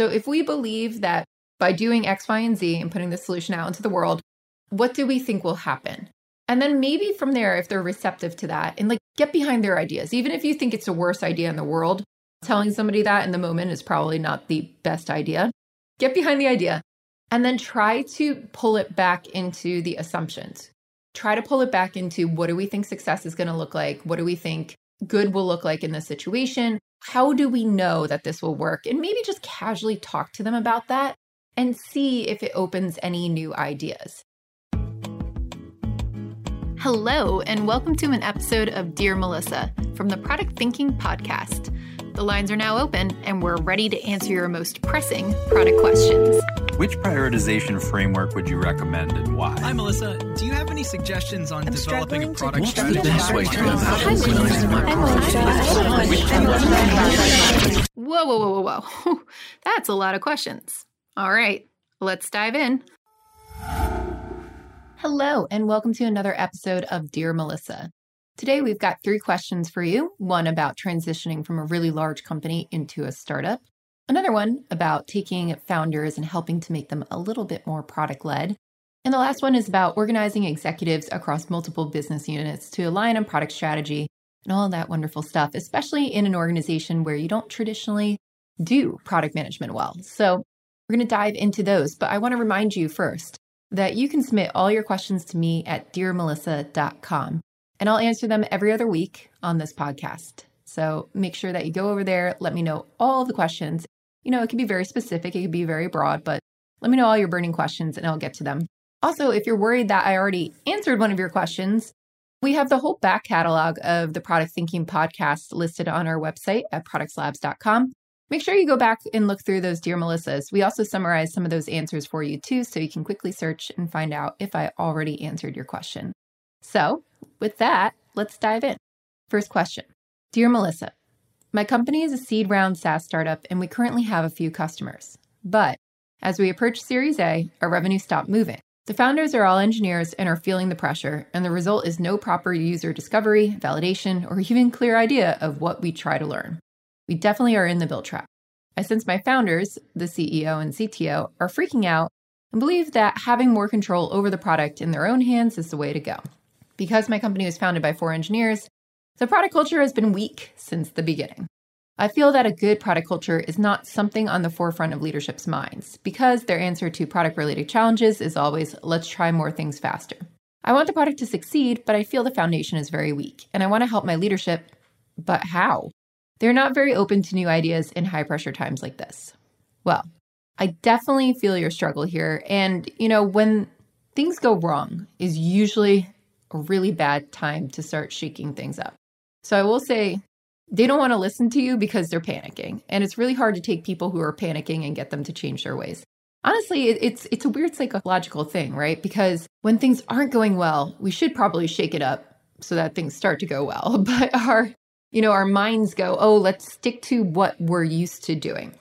So if we believe that by doing X, Y, and Z and putting the solution out into the world, what do we think will happen? And then maybe from there, if they're receptive to that and like get behind their ideas, even if you think it's the worst idea in the world, telling somebody that in the moment is probably not the best idea. Get behind the idea and then try to pull it back into the assumptions. Try to pull it back into what do we think success is going to look like? What do we think good will look like in this situation? How do we know that this will work? And maybe just casually talk to them about that and see if it opens any new ideas. Hello, and welcome to an episode of Dear Melissa from the Product Thinking Podcast. The lines are now open, and we're ready to answer your most pressing product questions. Which prioritization framework would you recommend and why? Hi, Melissa. Do you have any suggestions on I'm developing a product keep strategy? Whoa, whoa, whoa, whoa, whoa. That's a lot of questions. All right, let's dive in. Hello, and welcome to another episode of Dear Melissa. Today, we've got three questions for you one about transitioning from a really large company into a startup, another one about taking founders and helping to make them a little bit more product led. And the last one is about organizing executives across multiple business units to align on product strategy and all that wonderful stuff, especially in an organization where you don't traditionally do product management well. So, we're going to dive into those, but I want to remind you first that you can submit all your questions to me at dearmelissa.com and I'll answer them every other week on this podcast. So make sure that you go over there, let me know all the questions. You know, it can be very specific, it could be very broad, but let me know all your burning questions and I'll get to them. Also, if you're worried that I already answered one of your questions, we have the whole back catalog of the Product Thinking podcast listed on our website at produxlabs.com. Make sure you go back and look through those Dear Melissas. We also summarize some of those answers for you too, so you can quickly search and find out if I already answered your question. So, with that, let's dive in. First question Dear Melissa, my company is a seed round SaaS startup and we currently have a few customers. But as we approach Series A, our revenue stopped moving. The founders are all engineers and are feeling the pressure, and the result is no proper user discovery, validation, or even clear idea of what we try to learn. We definitely are in the build trap. I sense my founders, the CEO and CTO, are freaking out and believe that having more control over the product in their own hands is the way to go. Because my company was founded by four engineers, the product culture has been weak since the beginning. I feel that a good product culture is not something on the forefront of leadership's minds because their answer to product related challenges is always let's try more things faster. I want the product to succeed, but I feel the foundation is very weak and I want to help my leadership, but how? They're not very open to new ideas in high pressure times like this. Well, I definitely feel your struggle here. And, you know, when things go wrong is usually a really bad time to start shaking things up. So I will say they don't want to listen to you because they're panicking. And it's really hard to take people who are panicking and get them to change their ways. Honestly, it's it's a weird psychological thing, right? Because when things aren't going well, we should probably shake it up so that things start to go well. But our you know, our minds go, oh, let's stick to what we're used to doing.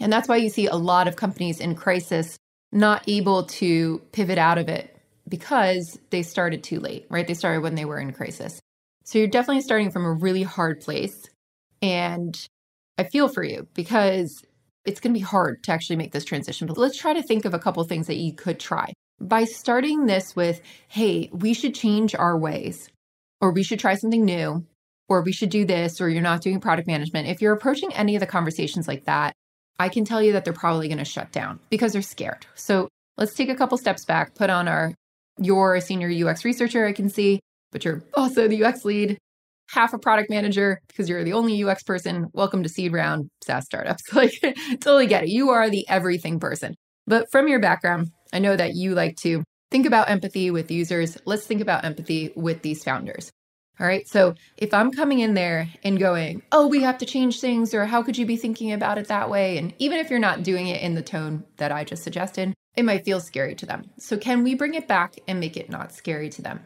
And that's why you see a lot of companies in crisis not able to pivot out of it because they started too late, right? They started when they were in crisis. So you're definitely starting from a really hard place. And I feel for you because it's going to be hard to actually make this transition. But let's try to think of a couple things that you could try. By starting this with, hey, we should change our ways, or we should try something new, or we should do this, or you're not doing product management, if you're approaching any of the conversations like that, I can tell you that they're probably going to shut down because they're scared. So let's take a couple steps back, put on our, you're a senior UX researcher, I can see, but you're also the UX lead, half a product manager because you're the only UX person. Welcome to seed round SaaS startups. Like, totally get it. You are the everything person. But from your background, I know that you like to think about empathy with users. Let's think about empathy with these founders. All right. So if I'm coming in there and going, oh, we have to change things, or how could you be thinking about it that way? And even if you're not doing it in the tone that I just suggested, it might feel scary to them. So can we bring it back and make it not scary to them?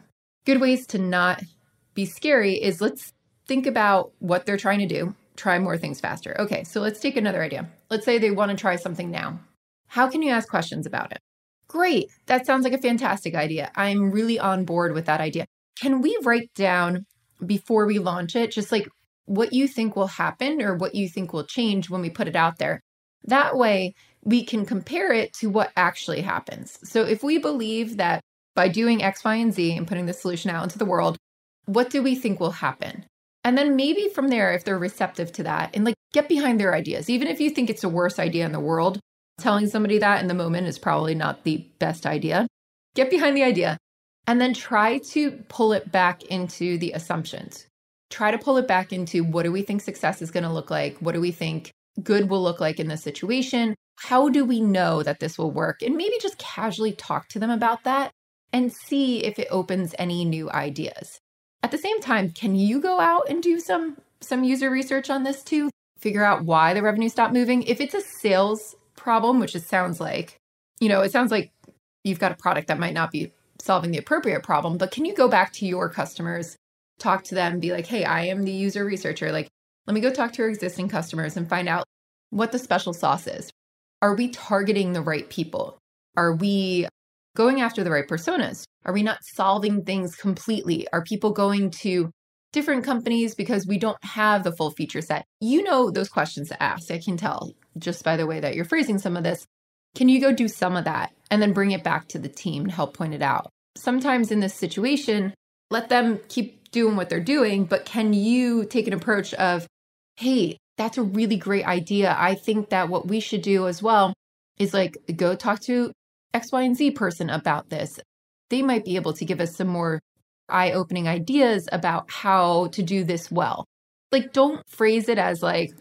Good ways to not be scary is let's think about what they're trying to do, try more things faster. Okay. So let's take another idea. Let's say they want to try something now. How can you ask questions about it? Great. That sounds like a fantastic idea. I'm really on board with that idea. Can we write down before we launch it, just like what you think will happen or what you think will change when we put it out there? That way, we can compare it to what actually happens. So if we believe that by doing X, Y, and Z and putting the solution out into the world, what do we think will happen? And then maybe from there, if they're receptive to that and like get behind their ideas, even if you think it's the worst idea in the world, telling somebody that in the moment is probably not the best idea. Get behind the idea and then try to pull it back into the assumptions. Try to pull it back into what do we think success is going to look like? What do we think good will look like in this situation? How do we know that this will work? And maybe just casually talk to them about that and see if it opens any new ideas. At the same time, can you go out and do some some user research on this too? Figure out why the revenue stopped moving. If it's a sales problem, which it sounds like, you know, it sounds like you've got a product that might not be solving the appropriate problem, but can you go back to your customers, talk to them, be like, "Hey, I am the user researcher. Like, let me go talk to your existing customers and find out what the special sauce is. Are we targeting the right people? Are we going after the right personas? Are we not solving things completely? Are people going to different companies because we don't have the full feature set? You know those questions to ask. I can tell just by the way that you're phrasing some of this. Can you go do some of that and then bring it back to the team to help point it out? Sometimes in this situation, let them keep doing what they're doing, but can you take an approach of, hey, that's a really great idea. I think that what we should do as well is like go talk to X, Y, and Z person about this. They might be able to give us some more eye opening ideas about how to do this well. Like, don't phrase it as like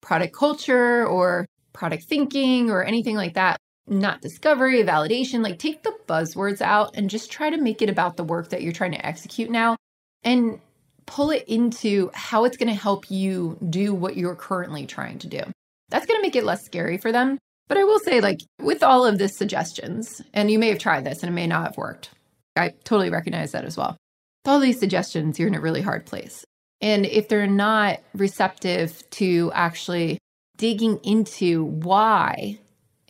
product culture or product thinking or anything like that. Not discovery, validation. Like, take the buzzwords out and just try to make it about the work that you're trying to execute now and pull it into how it's going to help you do what you're currently trying to do. That's going to make it less scary for them but I will say, like, with all of this suggestions, and you may have tried this and it may not have worked. I totally recognize that as well. With all these suggestions, you're in a really hard place. And if they're not receptive to actually digging into why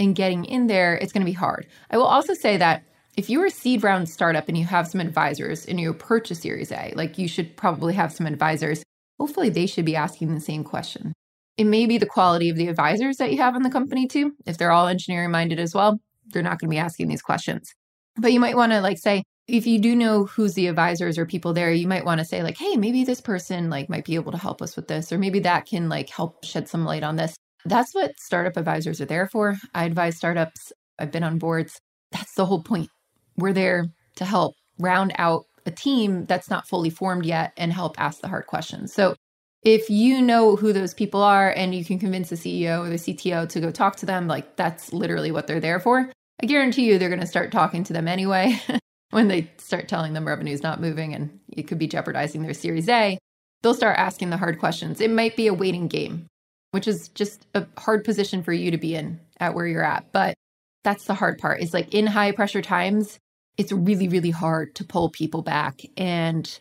and getting in there, it's going to be hard. I will also say that if you're a seed round startup and you have some advisors and you approach a Series A, like you should probably have some advisors. Hopefully, they should be asking the same question. It may be the quality of the advisors that you have in the company too. If they're all engineering minded as well, they're not going to be asking these questions. But you might want to like say, if you do know who's the advisors or people there, you might want to say like, hey, maybe this person like might be able to help us with this, or maybe that can like help shed some light on this. That's what startup advisors are there for. I advise startups. I've been on boards. That's the whole point. We're there to help round out a team that's not fully formed yet and help ask the hard questions. So if you know who those people are and you can convince the CEO or the CTO to go talk to them, like that's literally what they're there for. I guarantee you they're going to start talking to them anyway when they start telling them revenue's not moving and it could be jeopardizing their Series A. They'll start asking the hard questions. It might be a waiting game, which is just a hard position for you to be in at where you're at. But that's the hard part is like in high pressure times, it's really, really hard to pull people back. And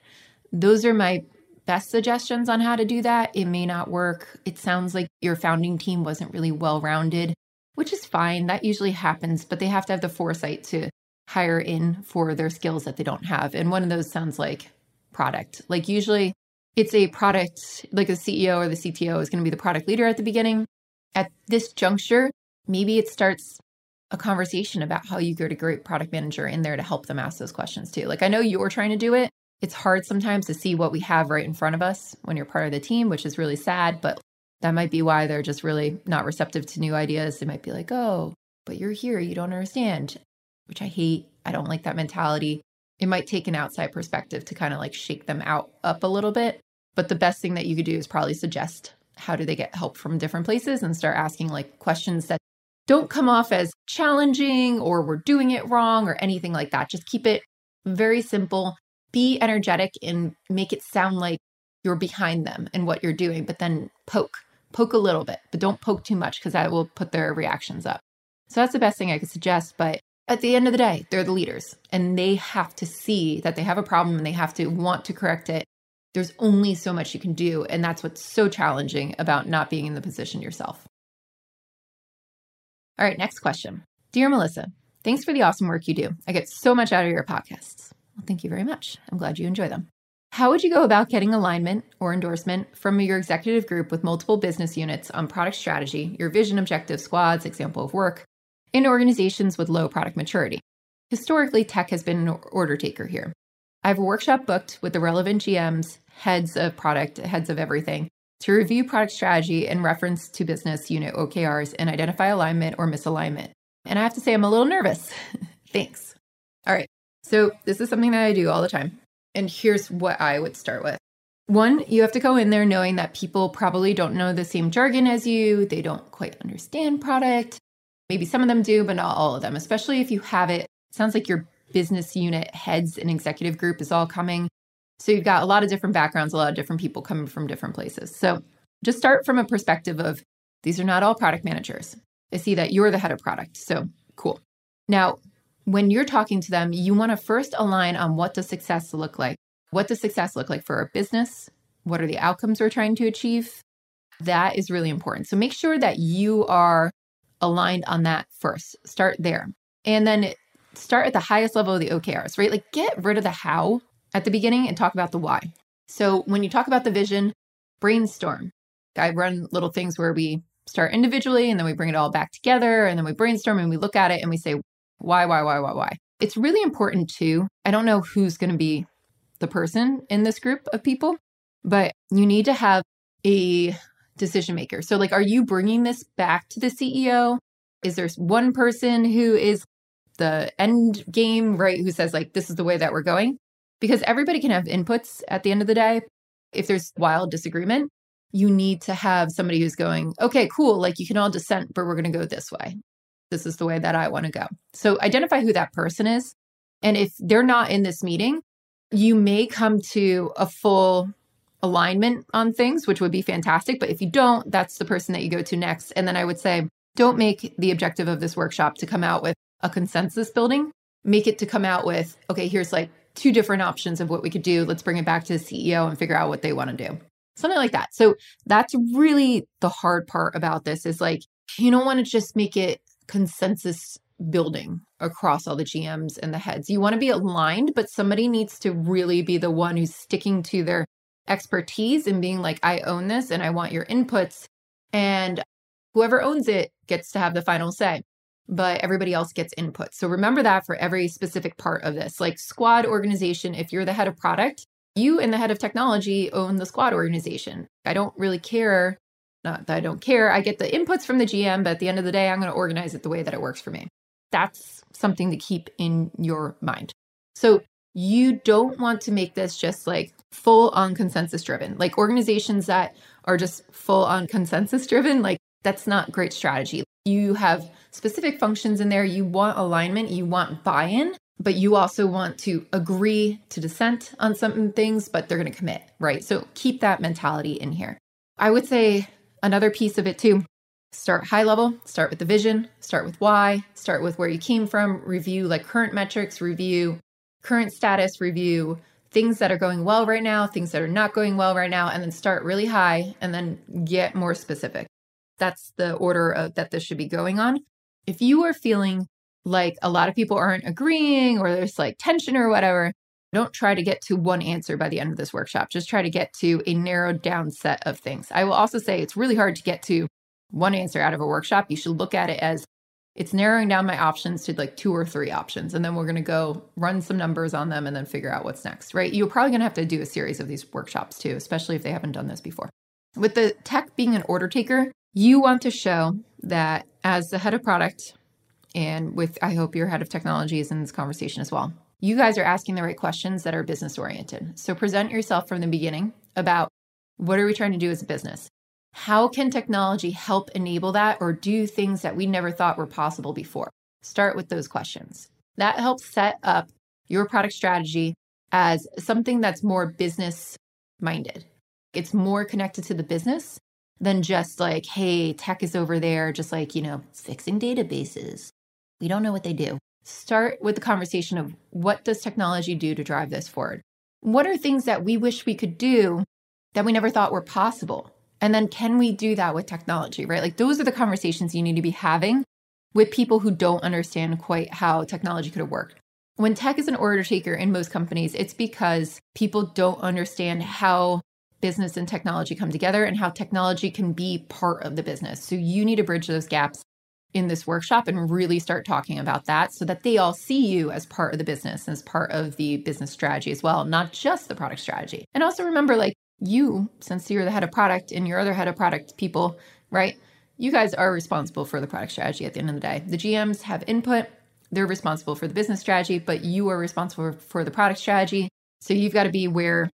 those are my best suggestions on how to do that. It may not work. It sounds like your founding team wasn't really well rounded, which is fine. That usually happens, but they have to have the foresight to hire in for their skills that they don't have. And one of those sounds like product. Like usually it's a product, like the CEO or the CTO is going to be the product leader at the beginning. At this juncture, maybe it starts a conversation about how you get a great product manager in there to help them ask those questions too. Like I know you're trying to do it, it's hard sometimes to see what we have right in front of us when you're part of the team, which is really sad, but that might be why they're just really not receptive to new ideas. They might be like, oh, but you're here, you don't understand, which I hate. I don't like that mentality. It might take an outside perspective to kind of like shake them out up a little bit. But the best thing that you could do is probably suggest how do they get help from different places and start asking like questions that don't come off as challenging or we're doing it wrong or anything like that. Just keep it very simple be energetic and make it sound like you're behind them and what you're doing, but then poke, poke a little bit, but don't poke too much because that will put their reactions up. So that's the best thing I could suggest. But at the end of the day, they're the leaders and they have to see that they have a problem and they have to want to correct it. There's only so much you can do. And that's what's so challenging about not being in the position yourself. All right, next question. Dear Melissa, thanks for the awesome work you do. I get so much out of your podcasts. Well, thank you very much. I'm glad you enjoy them. How would you go about getting alignment or endorsement from your executive group with multiple business units on product strategy, your vision, objective, squads, example of work, in organizations with low product maturity? Historically, tech has been an order taker here. I have a workshop booked with the relevant GMs, heads of product, heads of everything to review product strategy in reference to business unit OKRs and identify alignment or misalignment. And I have to say, I'm a little nervous. Thanks. All right. So, this is something that I do all the time. And here's what I would start with. One, you have to go in there knowing that people probably don't know the same jargon as you. They don't quite understand product. Maybe some of them do, but not all of them, especially if you have it. Sounds like your business unit heads and executive group is all coming. So you've got a lot of different backgrounds, a lot of different people coming from different places. So just start from a perspective of these are not all product managers. I see that you're the head of product. So cool. Now, when you're talking to them, you want to first align on what does success look like? What does success look like for our business? What are the outcomes we're trying to achieve? That is really important. So make sure that you are aligned on that first. Start there. And then start at the highest level of the OKRs, right? Like get rid of the how at the beginning and talk about the why. So when you talk about the vision, brainstorm. I run little things where we start individually and then we bring it all back together and then we brainstorm and we look at it and we say, why, why, why, why, why? It's really important too. I don't know who's going to be the person in this group of people, but you need to have a decision maker. So, like, are you bringing this back to the CEO? Is there one person who is the end game, right? Who says, like, this is the way that we're going? Because everybody can have inputs at the end of the day. If there's wild disagreement, you need to have somebody who's going, okay, cool, like you can all dissent, but we're going to go this way. This is the way that I want to go. So identify who that person is. And if they're not in this meeting, you may come to a full alignment on things, which would be fantastic. But if you don't, that's the person that you go to next. And then I would say, don't make the objective of this workshop to come out with a consensus building. Make it to come out with, okay, here's like two different options of what we could do. Let's bring it back to the CEO and figure out what they want to do. Something like that. So that's really the hard part about this is like, you don't want to just make it consensus building across all the GMs and the heads. You want to be aligned, but somebody needs to really be the one who's sticking to their expertise and being like, I own this and I want your inputs. And whoever owns it gets to have the final say, but everybody else gets input. So remember that for every specific part of this. Like squad organization, if you're the head of product, you and the head of technology own the squad organization. I don't really care not that I don't care. I get the inputs from the GM, but at the end of the day, I'm going to organize it the way that it works for me. That's something to keep in your mind. So you don't want to make this just like full on consensus driven. Like organizations that are just full on consensus driven, like that's not great strategy. You have specific functions in there. You want alignment, you want buy in, but you also want to agree to dissent on some things, but they're going to commit, right? So keep that mentality in here. I would say another piece of it too start high level start with the vision start with why start with where you came from review like current metrics review current status review things that are going well right now things that are not going well right now and then start really high and then get more specific that's the order of, that this should be going on if you are feeling like a lot of people aren't agreeing or there's like tension or whatever don't try to get to one answer by the end of this workshop. Just try to get to a narrowed down set of things. I will also say it's really hard to get to one answer out of a workshop. You should look at it as it's narrowing down my options to like two or three options. And then we're going to go run some numbers on them and then figure out what's next, right? You're probably going to have to do a series of these workshops too, especially if they haven't done this before. With the tech being an order taker, you want to show that as the head of product, and with I hope your head of technology is in this conversation as well you guys are asking the right questions that are business oriented. So present yourself from the beginning about what are we trying to do as a business? How can technology help enable that or do things that we never thought were possible before? Start with those questions. That helps set up your product strategy as something that's more business minded. It's more connected to the business than just like, hey, tech is over there, just like, you know, fixing databases. We don't know what they do start with the conversation of what does technology do to drive this forward? What are things that we wish we could do that we never thought were possible? And then can we do that with technology, right? Like those are the conversations you need to be having with people who don't understand quite how technology could have worked. When tech is an order taker in most companies, it's because people don't understand how business and technology come together and how technology can be part of the business. So you need to bridge those gaps in this workshop and really start talking about that so that they all see you as part of the business as part of the business strategy as well, not just the product strategy. And also remember, like you, since you're the head of product and your other head of product people, right? You guys are responsible for the product strategy at the end of the day. The GMs have input, they're responsible for the business strategy, but you are responsible for the product strategy. So you've got to be where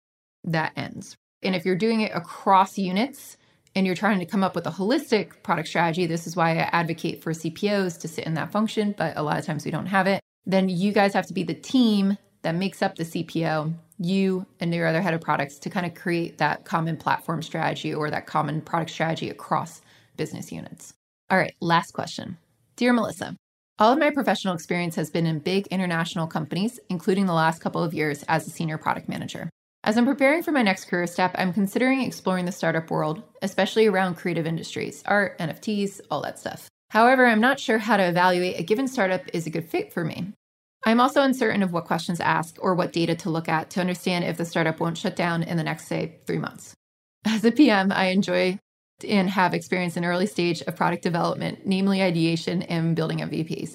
that ends. And if you're doing it across units, and you're trying to come up with a holistic product strategy, this is why I advocate for CPOs to sit in that function, but a lot of times we don't have it. Then you guys have to be the team that makes up the CPO, you and your other head of products to kind of create that common platform strategy or that common product strategy across business units. All right, last question. Dear Melissa, all of my professional experience has been in big international companies, including the last couple of years as a senior product manager. As I'm preparing for my next career step, I'm considering exploring the startup world, especially around creative industries, art, NFTs, all that stuff. However, I'm not sure how to evaluate a given startup is a good fit for me. I'm also uncertain of what questions to ask or what data to look at to understand if the startup won't shut down in the next, say, three months. As a PM, I enjoy and have experience in early stage of product development, namely ideation and building MVPs.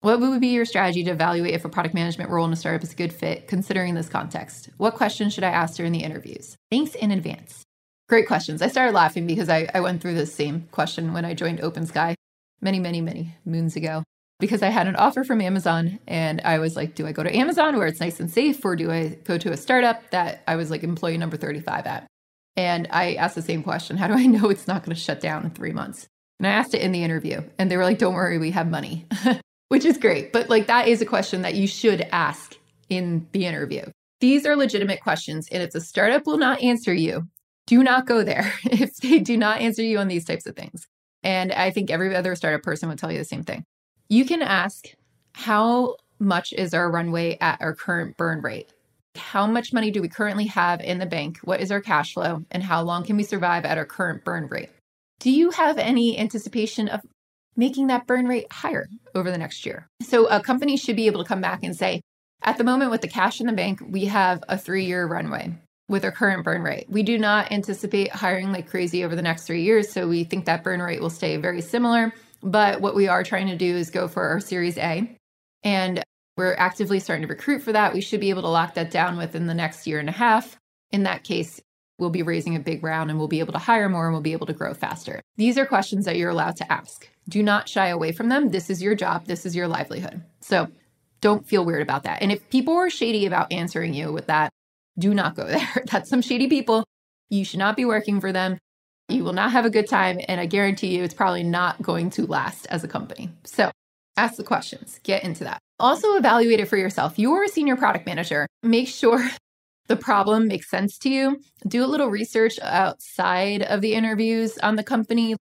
What would be your strategy to evaluate if a product management role in a startup is a good fit, considering this context? What questions should I ask during the interviews? Thanks in advance. Great questions. I started laughing because I, I went through the same question when I joined OpenSky many, many, many moons ago because I had an offer from Amazon and I was like, do I go to Amazon where it's nice and safe or do I go to a startup that I was like employee number 35 at? And I asked the same question How do I know it's not going to shut down in three months? And I asked it in the interview and they were like, don't worry, we have money. which is great. But like that is a question that you should ask in the interview. These are legitimate questions. And if the startup will not answer you, do not go there if they do not answer you on these types of things. And I think every other startup person would tell you the same thing. You can ask, how much is our runway at our current burn rate? How much money do we currently have in the bank? What is our cash flow? And how long can we survive at our current burn rate? Do you have any anticipation of making that burn rate higher over the next year. So a company should be able to come back and say, at the moment with the cash in the bank, we have a three year runway with our current burn rate. We do not anticipate hiring like crazy over the next three years. So we think that burn rate will stay very similar. But what we are trying to do is go for our Series A. And we're actively starting to recruit for that. We should be able to lock that down within the next year and a half. In that case, we'll be raising a big round and we'll be able to hire more and we'll be able to grow faster. These are questions that you're allowed to ask. Do not shy away from them. This is your job, this is your livelihood. So don't feel weird about that. And if people are shady about answering you with that, do not go there. That's some shady people. You should not be working for them. You will not have a good time. And I guarantee you, it's probably not going to last as a company. So ask the questions, get into that. Also, evaluate it for yourself. You're a senior product manager. Make sure the problem makes sense to you. Do a little research outside of the interviews on the company.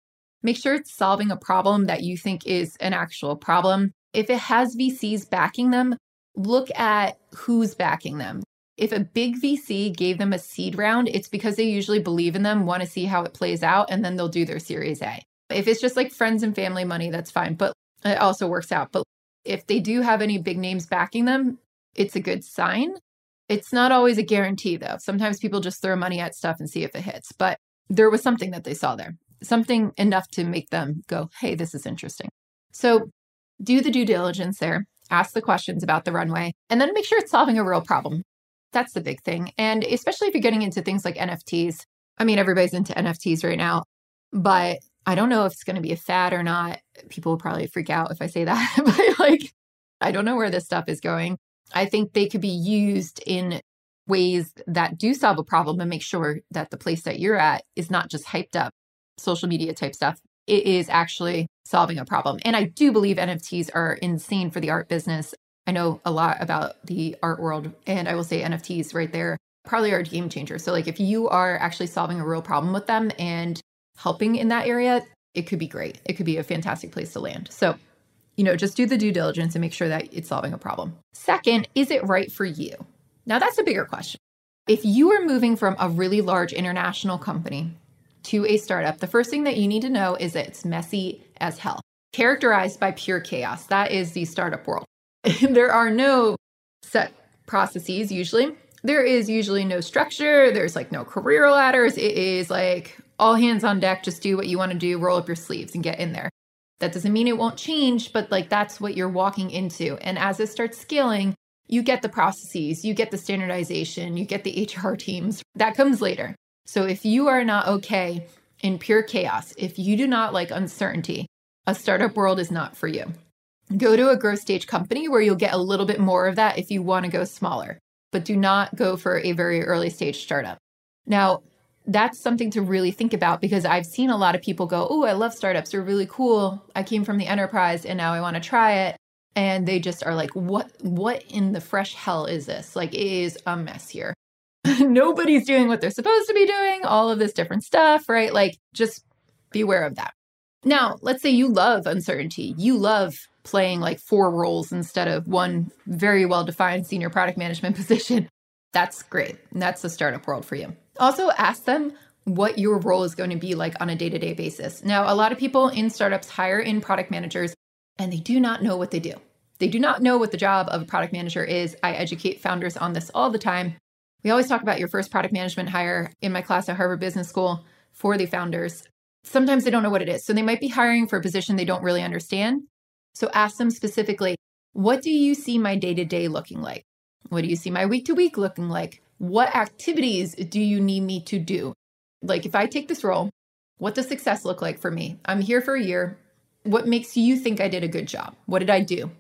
Make sure it's solving a problem that you think is an actual problem. If it has VCs backing them, look at who's backing them. If a big VC gave them a seed round, it's because they usually believe in them, want to see how it plays out, and then they'll do their Series A. If it's just like friends and family money, that's fine, but it also works out. But if they do have any big names backing them, it's a good sign. It's not always a guarantee, though. Sometimes people just throw money at stuff and see if it hits, but there was something that they saw there something enough to make them go, hey, this is interesting. So do the due diligence there, ask the questions about the runway, and then make sure it's solving a real problem. That's the big thing. And especially if you're getting into things like NFTs. I mean, everybody's into NFTs right now, but I don't know if it's going to be a fad or not. People will probably freak out if I say that, but like, I don't know where this stuff is going. I think they could be used in ways that do solve a problem and make sure that the place that you're at is not just hyped up social media type stuff, it is actually solving a problem. And I do believe NFTs are insane for the art business. I know a lot about the art world, and I will say NFTs right there probably are a game changer. So, like, if you are actually solving a real problem with them and helping in that area, it could be great. It could be a fantastic place to land. So, you know, just do the due diligence and make sure that it's solving a problem. Second, is it right for you? Now, that's a bigger question. If you are moving from a really large international company to a startup, the first thing that you need to know is that it's messy as hell, characterized by pure chaos. That is the startup world. there are no set processes usually. There is usually no structure, there's like no career ladders. It is like all hands on deck, just do what you want to do, roll up your sleeves and get in there. That doesn't mean it won't change, but like that's what you're walking into. And as it starts scaling, you get the processes, you get the standardization, you get the HR teams. That comes later. So if you are not okay in pure chaos, if you do not like uncertainty, a startup world is not for you. Go to a growth stage company where you'll get a little bit more of that if you want to go smaller, but do not go for a very early stage startup. Now, that's something to really think about because I've seen a lot of people go, Oh, I love startups. They're really cool. I came from the enterprise and now I want to try it. And they just are like, What what in the fresh hell is this? Like it is a mess here. Nobody's doing what they're supposed to be doing, all of this different stuff, right? Like just beware of that. Now, let's say you love uncertainty. You love playing like four roles instead of one very well defined senior product management position. That's great. That's the startup world for you. Also, ask them what your role is going to be like on a day to day basis. Now, a lot of people in startups hire in product managers and they do not know what they do. They do not know what the job of a product manager is. I educate founders on this all the time. We always talk about your first product management hire in my class at Harvard Business School for the founders. Sometimes they don't know what it is. So they might be hiring for a position they don't really understand. So ask them specifically, what do you see my day to day looking like? What do you see my week to week looking like? What activities do you need me to do? Like, if I take this role, what does success look like for me? I'm here for a year. What makes you think I did a good job? What did I do?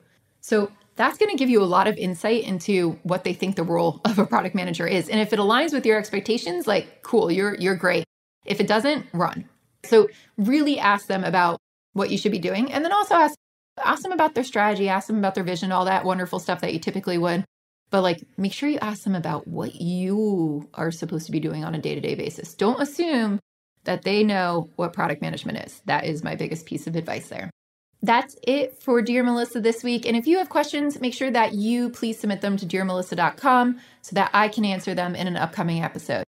So, that's going to give you a lot of insight into what they think the role of a product manager is. And if it aligns with your expectations, like cool, you're you're great. If it doesn't, run. So really ask them about what you should be doing and then also ask ask them about their strategy, ask them about their vision, all that wonderful stuff that you typically would. But like, make sure you ask them about what you are supposed to be doing on a day to day basis. Don't assume that they know what product management is. That is my biggest piece of advice there. That's it for Dear Melissa this week. And if you have questions, make sure that you please submit them to dearmelissa.com so that I can answer them in an upcoming episode.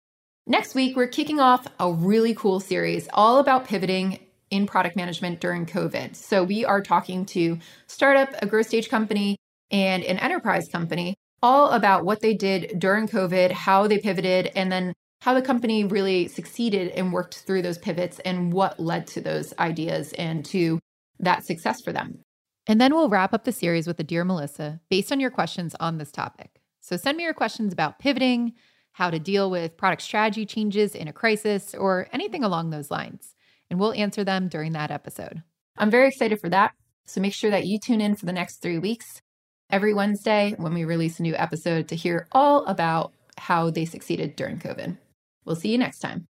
Next week, we're kicking off a really cool series all about pivoting in product management during COVID. So we are talking to startup, a growth stage company, and an enterprise company all about what they did during COVID, how they pivoted, and then how the company really succeeded and worked through those pivots and what led to those ideas and to that success for them. And then we'll wrap up the series with a Dear Melissa based on your questions on this topic. So send me your questions about pivoting, how to deal with product strategy changes in a crisis, or anything along those lines. And we'll answer them during that episode. I'm very excited for that. So make sure that you tune in for the next three weeks every Wednesday when we release a new episode to hear all about how they succeeded during COVID. We'll see you next time.